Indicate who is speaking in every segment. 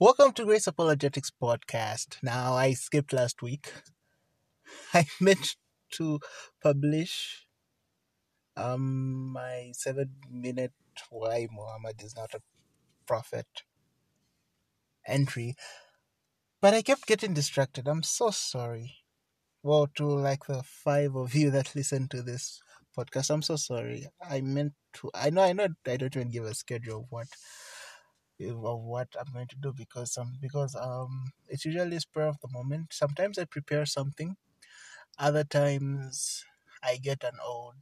Speaker 1: Welcome to Grace Apologetics Podcast. Now, I skipped last week. I meant to publish um my seven minute why Muhammad is not a prophet entry, but I kept getting distracted. I'm so sorry. Well, to like the five of you that listen to this podcast, I'm so sorry. I meant to. I know. I know. I don't even give a schedule of what of what I'm going to do because um because um it's usually spur of the moment. Sometimes I prepare something, other times I get an old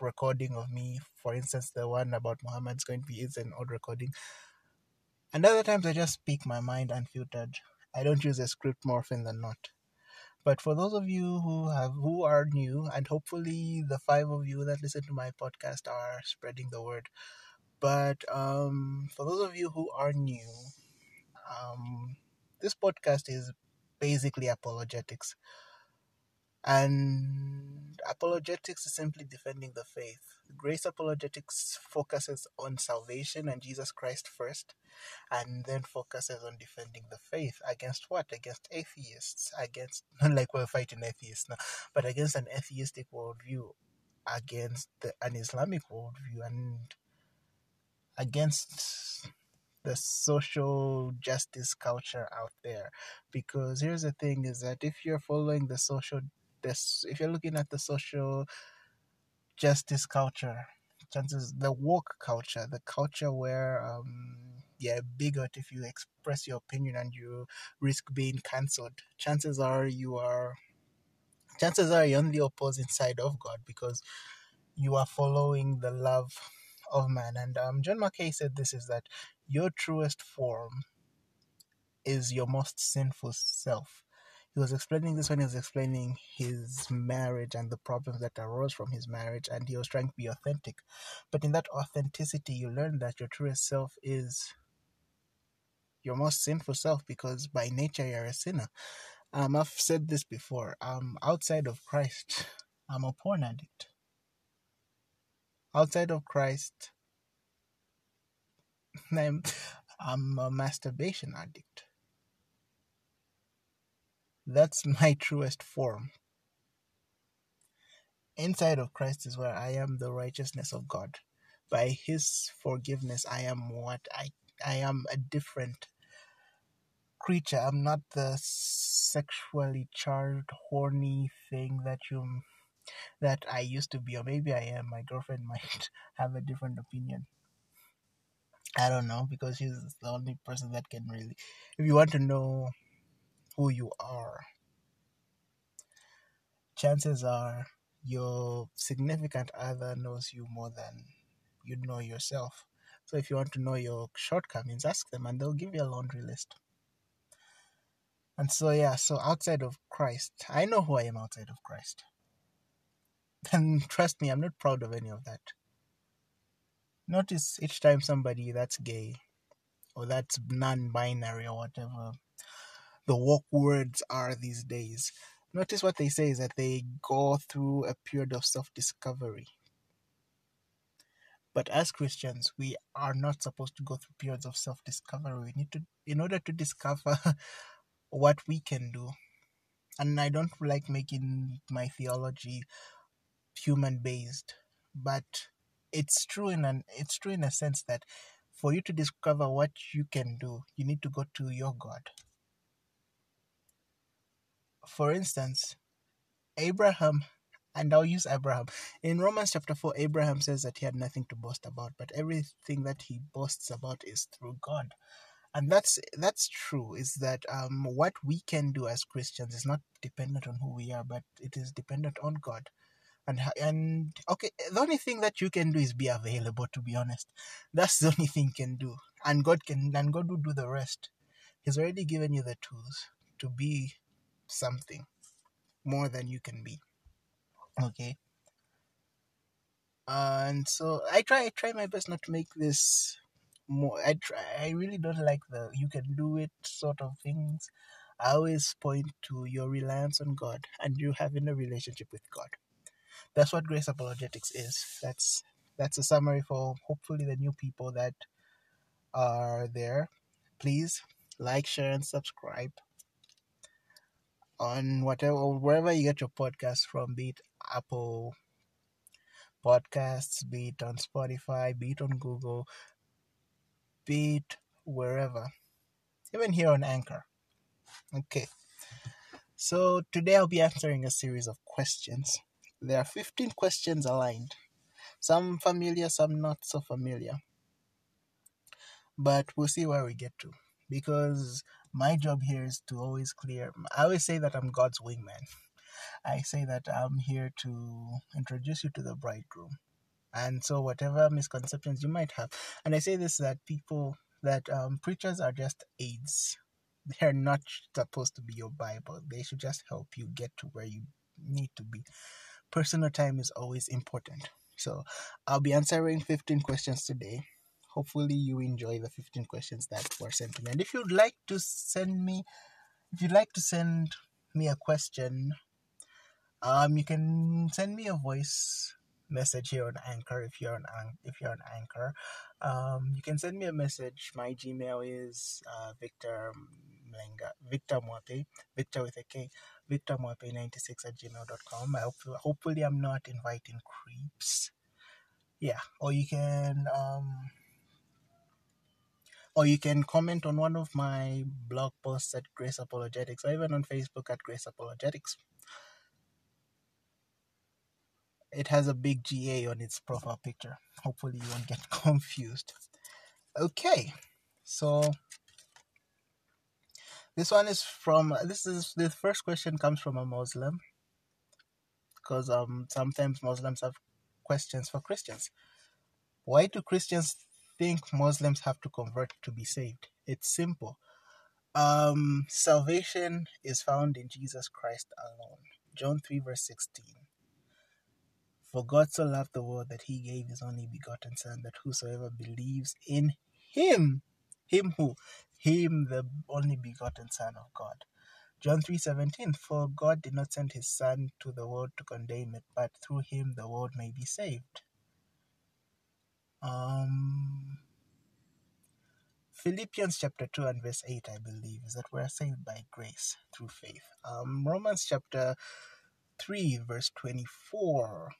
Speaker 1: recording of me. For instance, the one about Muhammad's going to be is an old recording. And other times I just speak my mind unfiltered. I don't use a script more often than not. But for those of you who have who are new, and hopefully the five of you that listen to my podcast are spreading the word. But um, for those of you who are new, um, this podcast is basically apologetics. And apologetics is simply defending the faith. Grace apologetics focuses on salvation and Jesus Christ first, and then focuses on defending the faith against what? Against atheists, against not like we're fighting atheists now, but against an atheistic worldview, against the, an Islamic worldview, and against the social justice culture out there. Because here's the thing is that if you're following the social this if you're looking at the social justice culture chances the woke culture the culture where um yeah bigot if you express your opinion and you risk being cancelled chances are you are chances are you're on the opposite side of god because you are following the love of man. And um, John Mackay said this is that your truest form is your most sinful self. He was explaining this when he was explaining his marriage and the problems that arose from his marriage, and he was trying to be authentic. But in that authenticity, you learn that your truest self is your most sinful self because by nature you're a sinner. Um, I've said this before. Um, outside of Christ, I'm a porn addict outside of Christ, I'm, I'm a masturbation addict. That's my truest form. Inside of Christ is where I am the righteousness of God. By His forgiveness, I am what I I am a different creature. I'm not the sexually charged, horny thing that you that I used to be, or maybe I am. My girlfriend might have a different opinion. I don't know because she's the only person that can really. If you want to know who you are, chances are your significant other knows you more than you know yourself. So if you want to know your shortcomings, ask them and they'll give you a laundry list. And so, yeah, so outside of Christ, I know who I am outside of Christ. And trust me, I'm not proud of any of that. Notice each time somebody that's gay or that's non binary or whatever the woke words are these days, notice what they say is that they go through a period of self discovery. But as Christians, we are not supposed to go through periods of self discovery. We need to, in order to discover what we can do. And I don't like making my theology human based, but it's true in an it's true in a sense that for you to discover what you can do, you need to go to your God. For instance, Abraham, and I'll use Abraham. In Romans chapter 4, Abraham says that he had nothing to boast about, but everything that he boasts about is through God. And that's that's true, is that um what we can do as Christians is not dependent on who we are, but it is dependent on God and and okay the only thing that you can do is be available to be honest. That's the only thing you can do. And god can and god will do the rest. He's already given you the tools to be something more than you can be. Okay? And so i try I try my best not to make this more i try i really don't like the you can do it sort of things. I always point to your reliance on god and you having a relationship with god that's what grace apologetics is that's that's a summary for hopefully the new people that are there please like, share, and subscribe on whatever wherever you get your podcast from, be it Apple Podcasts, be it on Spotify, be it on Google, be it wherever, even here on Anchor. Okay. So today I'll be answering a series of questions. There are 15 questions aligned. Some familiar, some not so familiar. But we'll see where we get to. Because my job here is to always clear. I always say that I'm God's wingman. I say that I'm here to introduce you to the bridegroom. And so, whatever misconceptions you might have, and I say this that people, that um, preachers are just aids. They're not supposed to be your Bible. They should just help you get to where you need to be. Personal time is always important. So, I'll be answering 15 questions today. Hopefully you enjoy the 15 questions that were sent to me. And if you'd like to send me if you'd like to send me a question um you can send me a voice message here on anchor if you're on if you're on anchor. Um you can send me a message. My gmail is uh, victor Mlenga, Victor Mwape, Victor with a K, Victor Mwape 96 at gmail.com. I hope, hopefully, I'm not inviting creeps. Yeah, or you can um, or you can comment on one of my blog posts at Grace Apologetics or even on Facebook at Grace Apologetics. It has a big GA on its profile picture. Hopefully, you won't get confused. Okay, so this one is from this is the first question comes from a Muslim because um sometimes Muslims have questions for Christians. Why do Christians think Muslims have to convert to be saved. It's simple. Um, salvation is found in Jesus Christ alone. John 3, verse 16. For God so loved the world that he gave his only begotten Son, that whosoever believes in him, him who? Him, the only begotten Son of God. John 3:17 For God did not send his son to the world to condemn it but through him the world may be saved. Um, Philippians chapter 2 and verse 8, I believe, is that we are saved by grace through faith. Um, Romans chapter 3, verse 24,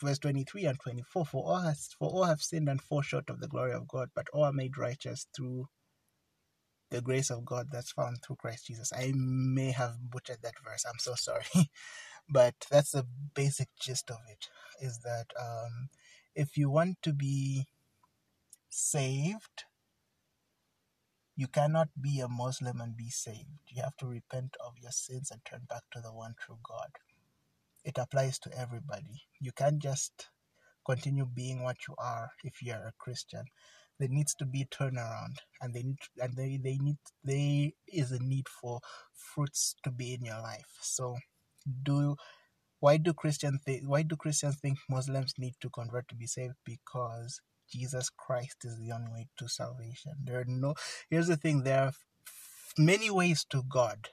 Speaker 1: verse 23 and 24, for all, has, for all have sinned and fall short of the glory of God, but all are made righteous through the grace of God that's found through Christ Jesus. I may have butchered that verse. I'm so sorry. but that's the basic gist of it is that um, if you want to be saved, you cannot be a Muslim and be saved. You have to repent of your sins and turn back to the one true God. It applies to everybody. You can't just continue being what you are if you're a Christian. There needs to be turnaround, and they need and they, they need there is a need for fruits to be in your life. So, do why do Christians think why do Christians think Muslims need to convert to be saved? Because Jesus Christ is the only way to salvation. There are no here's the thing, there are many ways to God,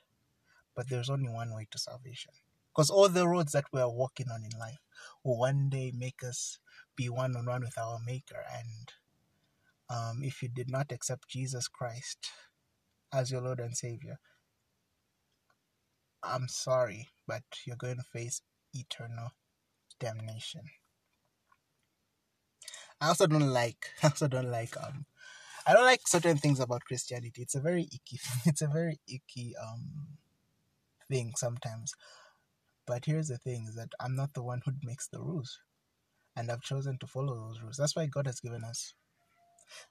Speaker 1: but there's only one way to salvation. Because all the roads that we are walking on in life will one day make us be one on one with our Maker. And um, if you did not accept Jesus Christ as your Lord and Savior, I'm sorry, but you're going to face eternal damnation. I also don't like I also don't like um I don't like certain things about Christianity. It's a very icky it's a very icky um thing sometimes. But here's the thing is that I'm not the one who makes the rules. And I've chosen to follow those rules. That's why God has given us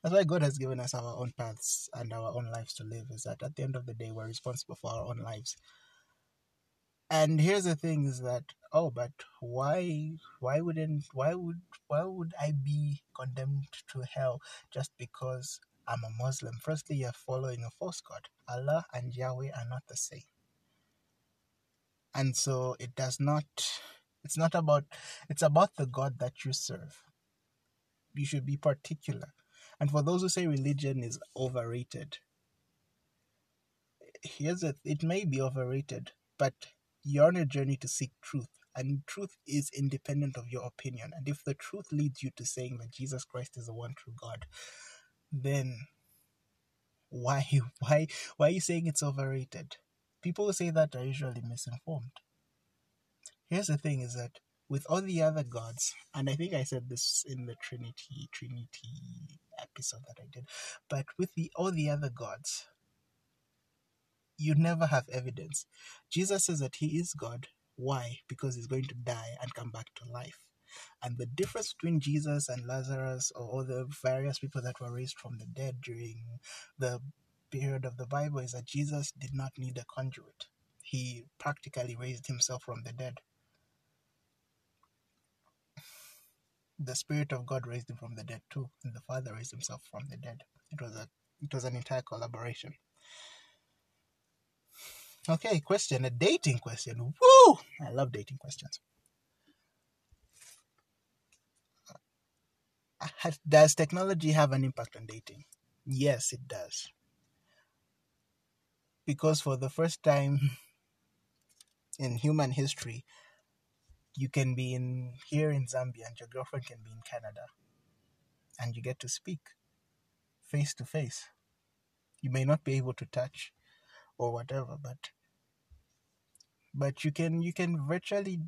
Speaker 1: that's why God has given us our own paths and our own lives to live, is that at the end of the day we're responsible for our own lives. And here's the thing is that oh but why why wouldn't why would why would I be condemned to hell just because I'm a Muslim? Firstly, you're following a false God. Allah and Yahweh are not the same. And so it does not it's not about it's about the God that you serve. You should be particular. And for those who say religion is overrated, here's it it may be overrated, but you're on a journey to seek truth, and truth is independent of your opinion. And if the truth leads you to saying that Jesus Christ is the one true God, then Why? Why? Why are you saying it's overrated? People who say that are usually misinformed. Here's the thing: is that with all the other gods, and I think I said this in the Trinity Trinity episode that I did, but with the all the other gods, you never have evidence. Jesus says that he is God. Why? Because he's going to die and come back to life. And the difference between Jesus and Lazarus or all the various people that were raised from the dead during the period of the Bible is that Jesus did not need a conduit. He practically raised himself from the dead. The Spirit of God raised him from the dead too, and the Father raised himself from the dead. It was a it was an entire collaboration. Okay, question, a dating question. Woo! I love dating questions. Uh, does technology have an impact on dating? Yes, it does. Because for the first time in human history, you can be in here in Zambia and your girlfriend can be in Canada. And you get to speak face to face. You may not be able to touch or whatever, but but you can you can virtually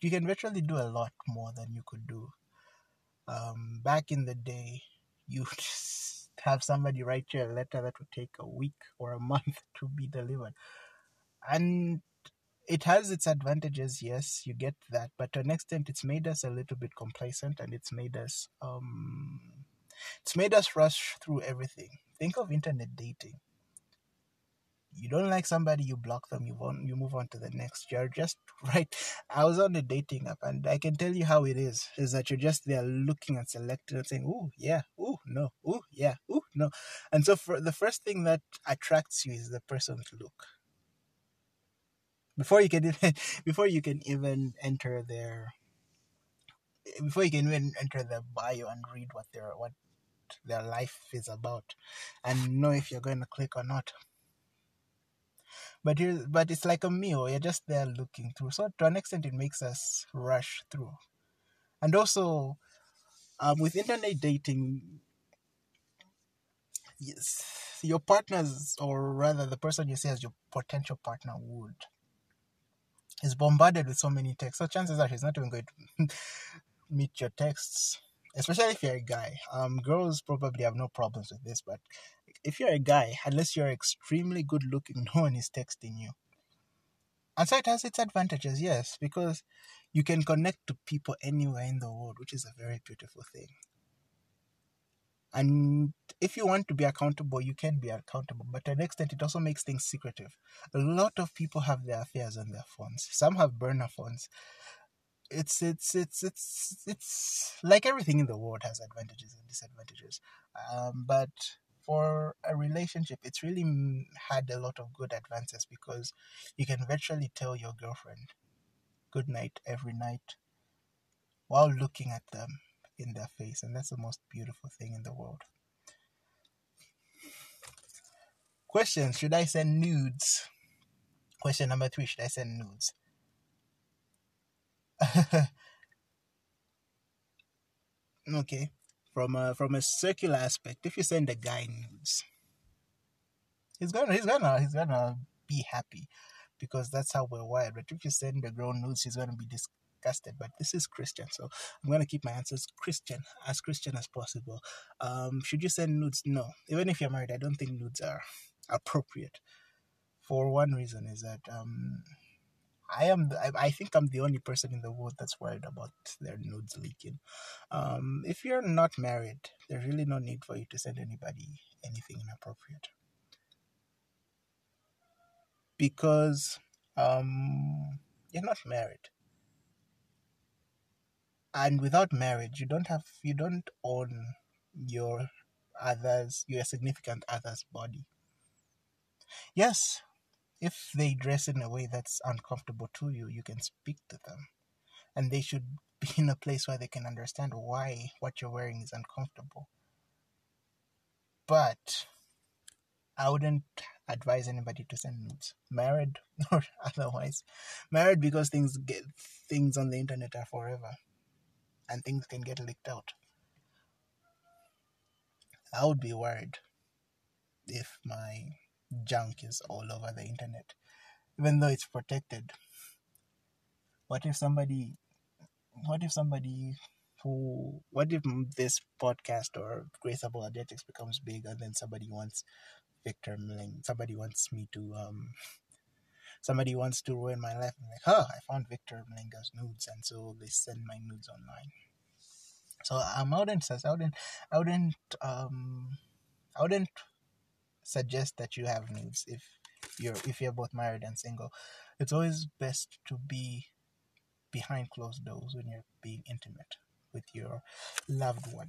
Speaker 1: you can virtually do a lot more than you could do um, back in the day, you have somebody write you a letter that would take a week or a month to be delivered. And it has its advantages, yes, you get that, but to an extent, it's made us a little bit complacent, and it's made us um, it's made us rush through everything. Think of internet dating you don't like somebody, you block them, you want you move on to the next. You're just right. I was on a dating app and I can tell you how it is. Is that you're just there looking and selecting and saying, Oh yeah, oh no, oh yeah, oh no. And so for the first thing that attracts you is the person's look. Before you can even before you can even enter their before you can even enter their bio and read what their what their life is about and know if you're going to click or not but here but it's like a meal you're just there looking through. So to an extent it makes us rush through. And also um, with internet dating yes your partners or rather the person you see as your potential partner would is bombarded with so many texts. So chances are she's not even going to meet your texts especially if you're a guy. Um girls probably have no problems with this but if you're a guy, unless you're extremely good looking, no one is texting you. And so it has its advantages, yes, because you can connect to people anywhere in the world, which is a very beautiful thing. And if you want to be accountable, you can be accountable. But to an extent, it also makes things secretive. A lot of people have their affairs on their phones. Some have burner phones. It's it's it's it's it's like everything in the world has advantages and disadvantages. Um, but for a relationship, it's really had a lot of good advances because you can virtually tell your girlfriend good night every night while looking at them in their face, and that's the most beautiful thing in the world. Question Should I send nudes? Question number three Should I send nudes? okay from a from a circular aspect, if you send a guy nudes, he's gonna he's gonna he's gonna be happy because that's how we're wired. But if you send a girl nudes, he's gonna be disgusted. But this is Christian, so I'm gonna keep my answers Christian as Christian as possible. Um, should you send nudes? No. Even if you're married, I don't think nudes are appropriate. For one reason is that um, I am. I, I think I'm the only person in the world that's worried about their nudes leaking. Um, if you're not married, there's really no need for you to send anybody anything inappropriate because um, you're not married, and without marriage, you don't have you don't own your others your significant other's body. Yes, if they dress in a way that's uncomfortable to you, you can speak to them. And they should be in a place where they can understand why what you're wearing is uncomfortable. But I wouldn't advise anybody to send nudes, married or otherwise. Married because things get things on the internet are forever, and things can get leaked out. I would be worried if my junk is all over the internet, even though it's protected? What if somebody, what if somebody who, what if this podcast or Grace Apologetics becomes big and then somebody wants Victor Mling, somebody wants me to, um, somebody wants to ruin my life. Like, huh, I found Victor Mlinga's nudes, and so they send my nudes online. So um, I wouldn't, I wouldn't, I wouldn't, um, I wouldn't suggest that you have needs if you're if you're both married and single. It's always best to be behind closed doors when you're being intimate with your loved one.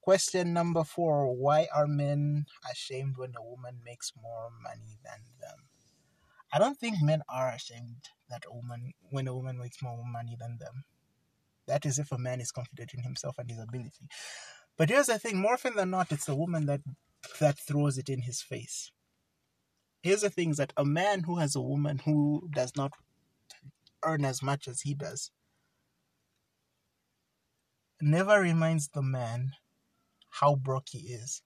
Speaker 1: Question number four Why are men ashamed when a woman makes more money than them? I don't think men are ashamed that a woman when a woman makes more money than them. That is if a man is confident in himself and his ability. But here's the thing, more often than not, it's the woman that that throws it in his face. Here's the thing that a man who has a woman who does not earn as much as he does never reminds the man how broke he is.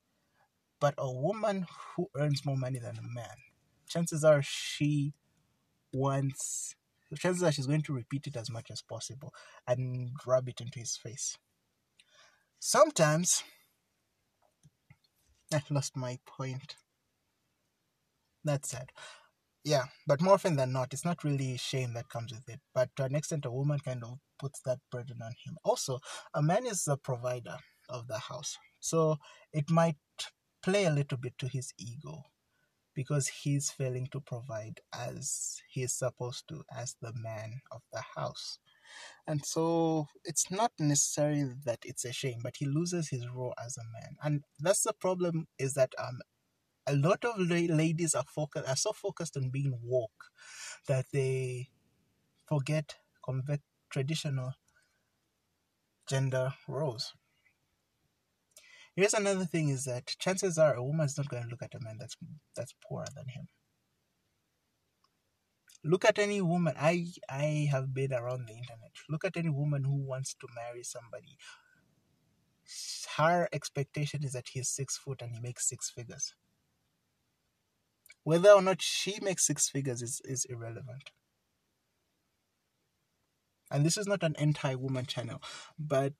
Speaker 1: But a woman who earns more money than a man, chances are she wants chances are she's going to repeat it as much as possible and rub it into his face. Sometimes I lost my point. That's sad. Yeah, but more often than not, it's not really shame that comes with it. But to an extent, a woman kind of puts that burden on him. Also, a man is the provider of the house. So it might play a little bit to his ego because he's failing to provide as he's supposed to as the man of the house. And so it's not necessarily that it's a shame, but he loses his role as a man. And that's the problem is that um a lot of ladies are focused are so focused on being woke that they forget convert traditional gender roles. Here's another thing is that chances are a woman is not going to look at a man that's that's poorer than him. Look at any woman. I I have been around the internet. Look at any woman who wants to marry somebody. Her expectation is that he's six foot and he makes six figures. Whether or not she makes six figures is, is irrelevant. And this is not an anti woman channel, but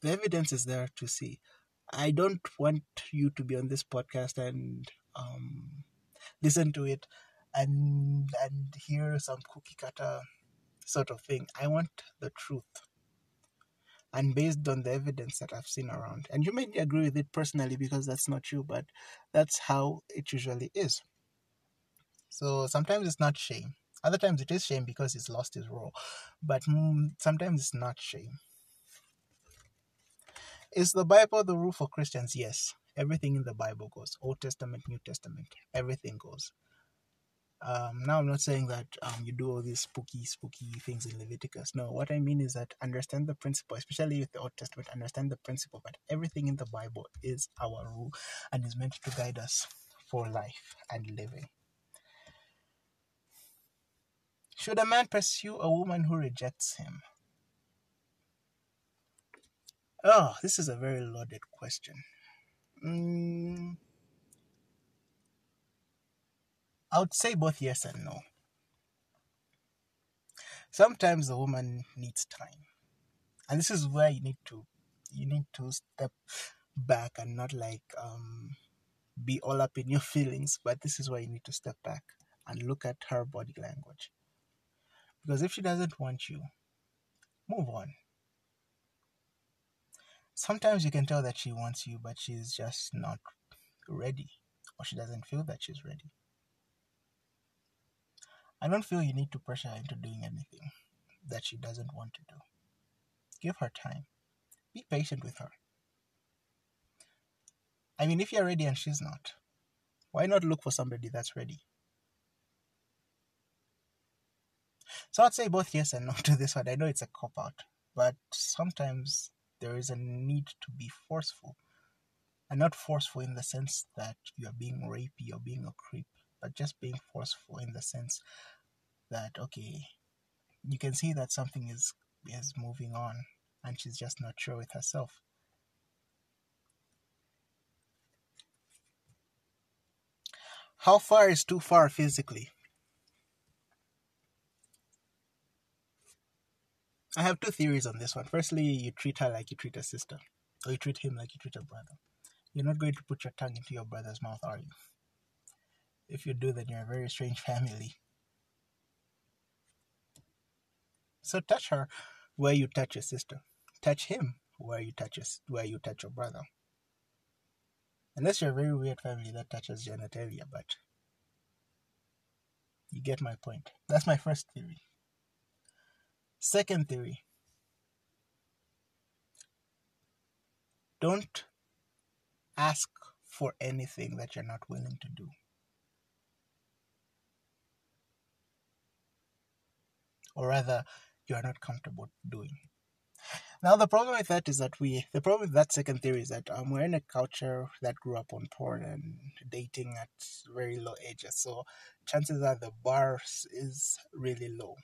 Speaker 1: the evidence is there to see. I don't want you to be on this podcast and um, listen to it and and hear some cookie cutter sort of thing. I want the truth. And based on the evidence that I've seen around. And you may agree with it personally because that's not you, but that's how it usually is. So sometimes it's not shame. Other times it is shame because he's lost his role. But mm, sometimes it's not shame. Is the Bible the rule for Christians? Yes. Everything in the Bible goes. Old Testament, New Testament, everything goes. Um, now, I'm not saying that um, you do all these spooky, spooky things in Leviticus. No, what I mean is that understand the principle, especially with the Old Testament, understand the principle that everything in the Bible is our rule and is meant to guide us for life and living. Should a man pursue a woman who rejects him? Oh, this is a very loaded question. Mm, I would say both yes and no. Sometimes a woman needs time. And this is where you need to you need to step back and not like um be all up in your feelings, but this is where you need to step back and look at her body language. Because if she doesn't want you, move on. Sometimes you can tell that she wants you, but she's just not ready, or she doesn't feel that she's ready. I don't feel you need to pressure her into doing anything that she doesn't want to do. Give her time. Be patient with her. I mean, if you're ready and she's not, why not look for somebody that's ready? So I'd say both yes and no to this one. I know it's a cop out, but sometimes there is a need to be forceful. And not forceful in the sense that you're being rapey or being a creep, but just being forceful in the sense that okay, you can see that something is is moving on and she's just not sure with herself. How far is too far physically? I have two theories on this one. Firstly, you treat her like you treat a sister, or you treat him like you treat a brother. You're not going to put your tongue into your brother's mouth, are you? If you do, then you're a very strange family. So touch her where you touch your sister. Touch him where you touch your, where you touch your brother. Unless you're a very weird family that touches genitalia, but you get my point. That's my first theory. Second theory don't ask for anything that you're not willing to do. Or rather, you are not comfortable doing. Now, the problem with that is that we, the problem with that second theory is that um, we're in a culture that grew up on porn and dating at very low ages. So, chances are the bar is really low.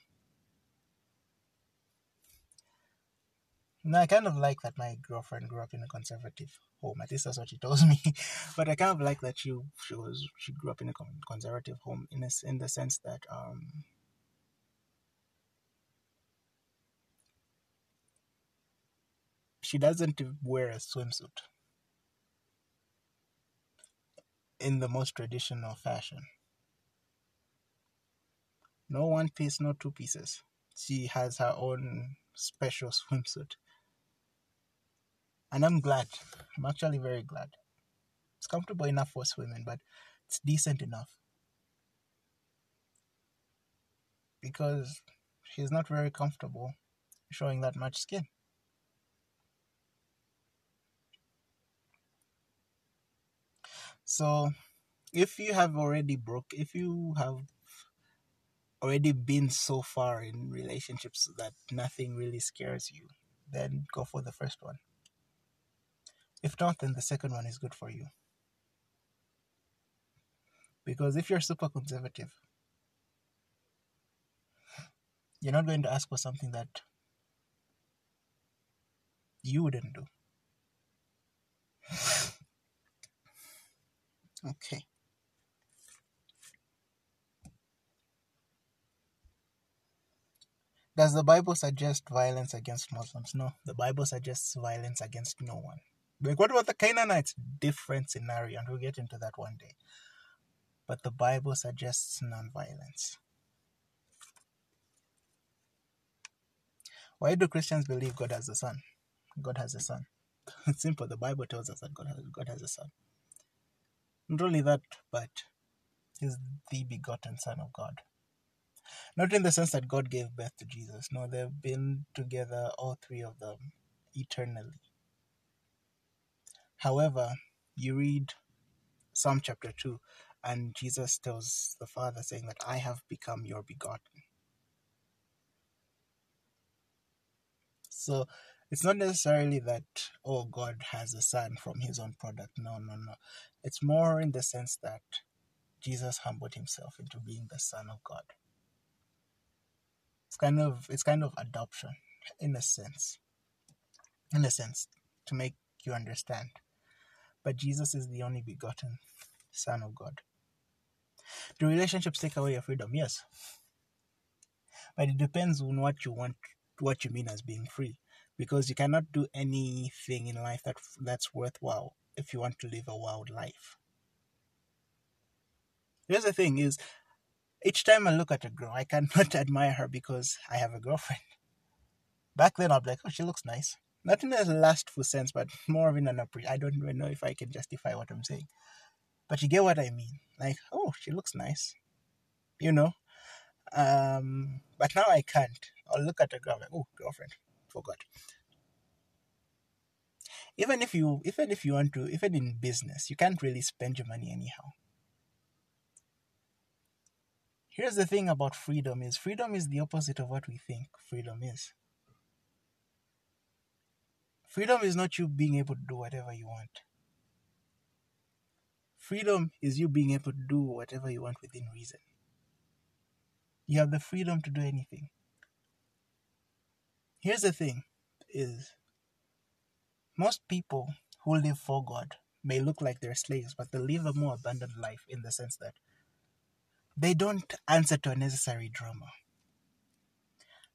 Speaker 1: Now I kind of like that my girlfriend grew up in a conservative home. At least that's what she tells me. but I kind of like that she she was she grew up in a conservative home in a, in the sense that um she doesn't wear a swimsuit in the most traditional fashion. No one piece, no two pieces. She has her own special swimsuit. And I'm glad. I'm actually very glad. It's comfortable enough for swimming, but it's decent enough. Because she's not very comfortable showing that much skin. So, if you have already broke, if you have already been so far in relationships that nothing really scares you, then go for the first one. If not, then the second one is good for you. Because if you're super conservative, you're not going to ask for something that you wouldn't do. Okay. Does the Bible suggest violence against Muslims? No, the Bible suggests violence against no one. Like, what about the Canaanites? Different scenario, and we'll get into that one day. But the Bible suggests nonviolence. Why do Christians believe God has a son? God has a son. It's simple. The Bible tells us that God has, God has a son. Not only that, but he's the begotten Son of God. Not in the sense that God gave birth to Jesus. No, they've been together, all three of them, eternally. However, you read Psalm chapter 2, and Jesus tells the Father, saying that I have become your begotten. So it's not necessarily that, oh, God has a son from his own product. No, no, no. It's more in the sense that Jesus humbled himself into being the Son of God. It's kind of it's kind of adoption in a sense. In a sense, to make you understand. But Jesus is the only begotten Son of God. Do relationships take away your freedom? Yes. But it depends on what you want, what you mean as being free. Because you cannot do anything in life that that's worthwhile if you want to live a wild life. Here's the thing is each time I look at a girl, I cannot admire her because I have a girlfriend. Back then, I'd be like, oh, she looks nice not in a lustful sense, but more of in an appre- I don't even know if I can justify what I'm saying, but you get what I mean. Like, oh, she looks nice, you know. Um, but now I can't. I'll look at a girl like, oh, girlfriend, forgot. Even if you, even if you want to, even in business, you can't really spend your money anyhow. Here's the thing about freedom: is freedom is the opposite of what we think freedom is. Freedom is not you being able to do whatever you want. Freedom is you being able to do whatever you want within reason. You have the freedom to do anything. Here's the thing is most people who live for God may look like they're slaves, but they live a more abundant life in the sense that they don't answer to unnecessary drama.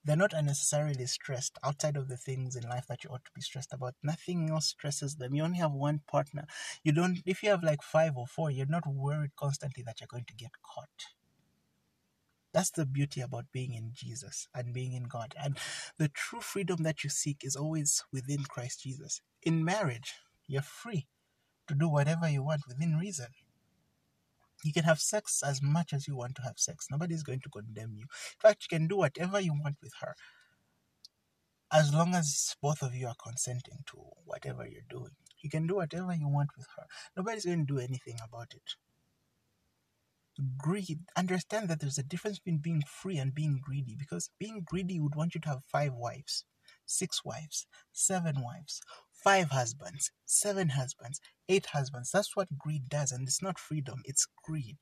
Speaker 1: They're not unnecessarily stressed outside of the things in life that you ought to be stressed about. Nothing else stresses them. You only have one partner. You don't, if you have like five or four, you're not worried constantly that you're going to get caught. That's the beauty about being in Jesus and being in God. And the true freedom that you seek is always within Christ Jesus. In marriage, you're free to do whatever you want within reason. You can have sex as much as you want to have sex. Nobody's going to condemn you. In fact, you can do whatever you want with her as long as both of you are consenting to whatever you're doing. You can do whatever you want with her. Nobody's going to do anything about it. Greed. Understand that there's a difference between being free and being greedy because being greedy would want you to have five wives, six wives, seven wives, five husbands, seven husbands, eight husbands. That's what greed does, and it's not freedom, it's greed.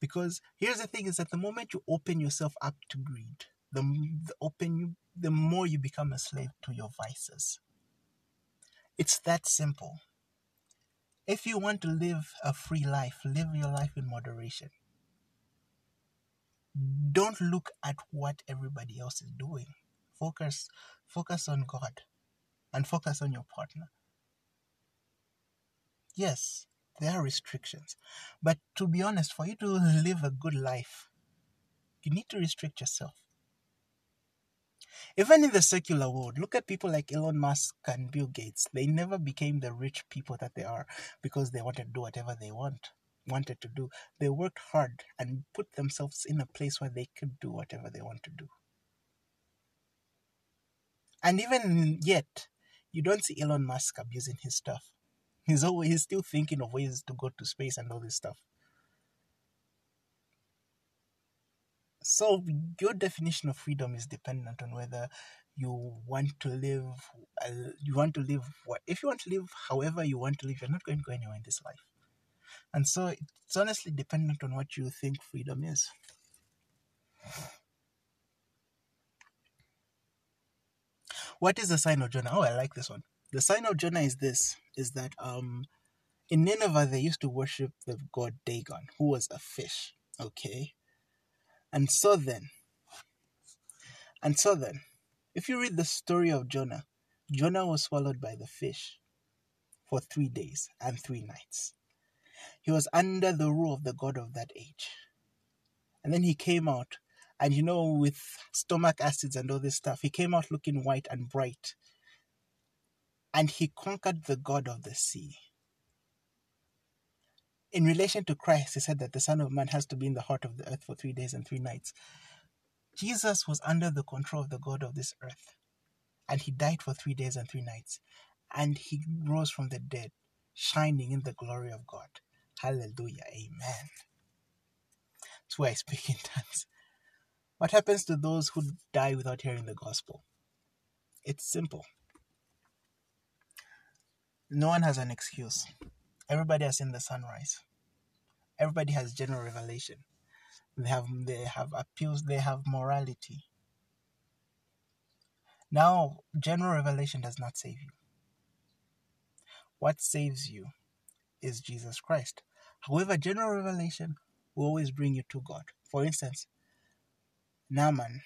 Speaker 1: Because here's the thing: is that the moment you open yourself up to greed, the, the open you, the more you become a slave to your vices. It's that simple. If you want to live a free life, live your life in moderation. Don't look at what everybody else is doing. Focus focus on God and focus on your partner. Yes, there are restrictions. But to be honest, for you to live a good life, you need to restrict yourself. Even in the secular world, look at people like Elon Musk and Bill Gates. They never became the rich people that they are because they wanted to do whatever they want wanted to do. They worked hard and put themselves in a place where they could do whatever they want to do. And even yet, you don't see Elon Musk abusing his stuff. He's always he's still thinking of ways to go to space and all this stuff. So your definition of freedom is dependent on whether you want to live uh, you want to live if you want to live however you want to live you're not going to go anywhere in this life and so it's honestly dependent on what you think freedom is what is the sign of jonah oh i like this one the sign of Jonah is this is that um in Nineveh they used to worship the god Dagon, who was a fish. Okay. And so then and so then, if you read the story of Jonah, Jonah was swallowed by the fish for three days and three nights. He was under the rule of the god of that age. And then he came out, and you know, with stomach acids and all this stuff, he came out looking white and bright and he conquered the God of the sea. In relation to Christ, he said that the Son of Man has to be in the heart of the earth for three days and three nights. Jesus was under the control of the God of this earth, and he died for three days and three nights, and he rose from the dead, shining in the glory of God. Hallelujah. Amen. That's why I speak in tongues. What happens to those who die without hearing the gospel? It's simple. No one has an excuse. Everybody has seen the sunrise. Everybody has general revelation. They have they have appeals, they have morality. Now, general revelation does not save you. What saves you is Jesus Christ. However, general revelation will always bring you to God. For instance, Naaman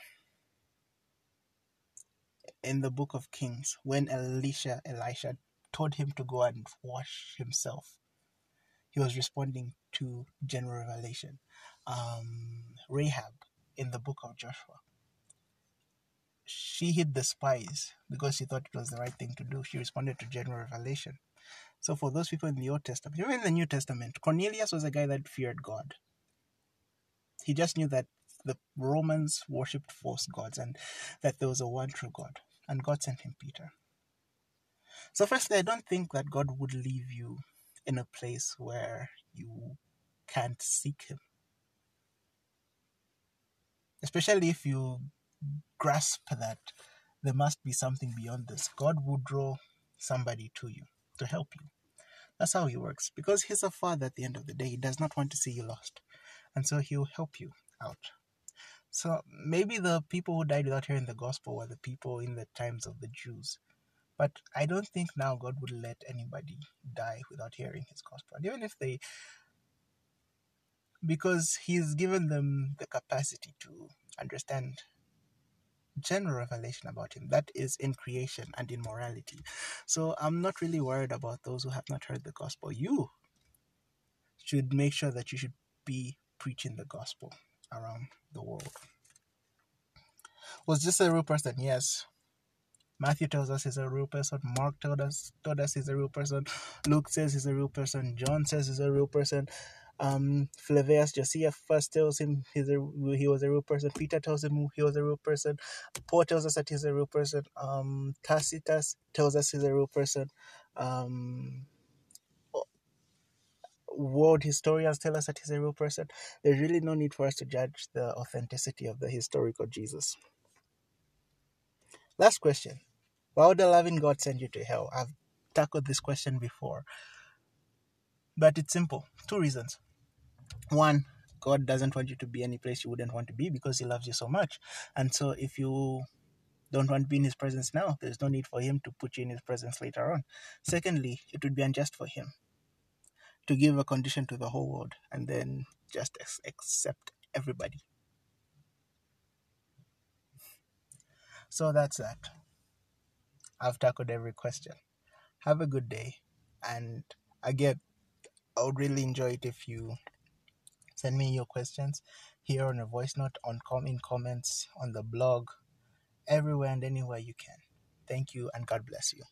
Speaker 1: in the book of Kings, when Elisha, Elisha told him to go and wash himself. He was responding to general revelation. Um, Rahab in the book of Joshua. She hid the spies because she thought it was the right thing to do. She responded to general revelation. So, for those people in the Old Testament, even in the New Testament, Cornelius was a guy that feared God. He just knew that the Romans worshipped false gods and that there was a one true God. And God sent him Peter. So, firstly, I don't think that God would leave you in a place where you can't seek Him. Especially if you grasp that there must be something beyond this. God will draw somebody to you to help you. That's how He works. Because He's a Father at the end of the day, He does not want to see you lost. And so He'll help you out. So maybe the people who died without hearing the gospel were the people in the times of the Jews. But I don't think now God would let anybody die without hearing his gospel. Even if they because he's given them the capacity to understand general revelation about him that is in creation and in morality. So i'm not really worried about those who have not heard the gospel. You should make sure that you should be preaching the gospel around the world. Was this a real person? Yes Matthew tells us he's a real person. Mark told us told us he's a real person. Luke says he's a real person. John says he's a real person. Um, Flavius Josephus tells him he's a, he was a real person. Peter tells him he was a real person. Paul tells us that he's a real person. Um, Tacitus tells us he's a real person. Um, world historians tell us that he's a real person. There's really no need for us to judge the authenticity of the historical Jesus. Last question. Why would a loving God send you to hell? I've tackled this question before. But it's simple. Two reasons. One, God doesn't want you to be any place you wouldn't want to be because He loves you so much. And so if you don't want to be in His presence now, there's no need for Him to put you in His presence later on. Secondly, it would be unjust for Him to give a condition to the whole world and then just accept everybody. So that's that. I've tackled every question. Have a good day. And again, I would really enjoy it if you send me your questions here on a voice note, on com- in comments, on the blog, everywhere and anywhere you can. Thank you and God bless you.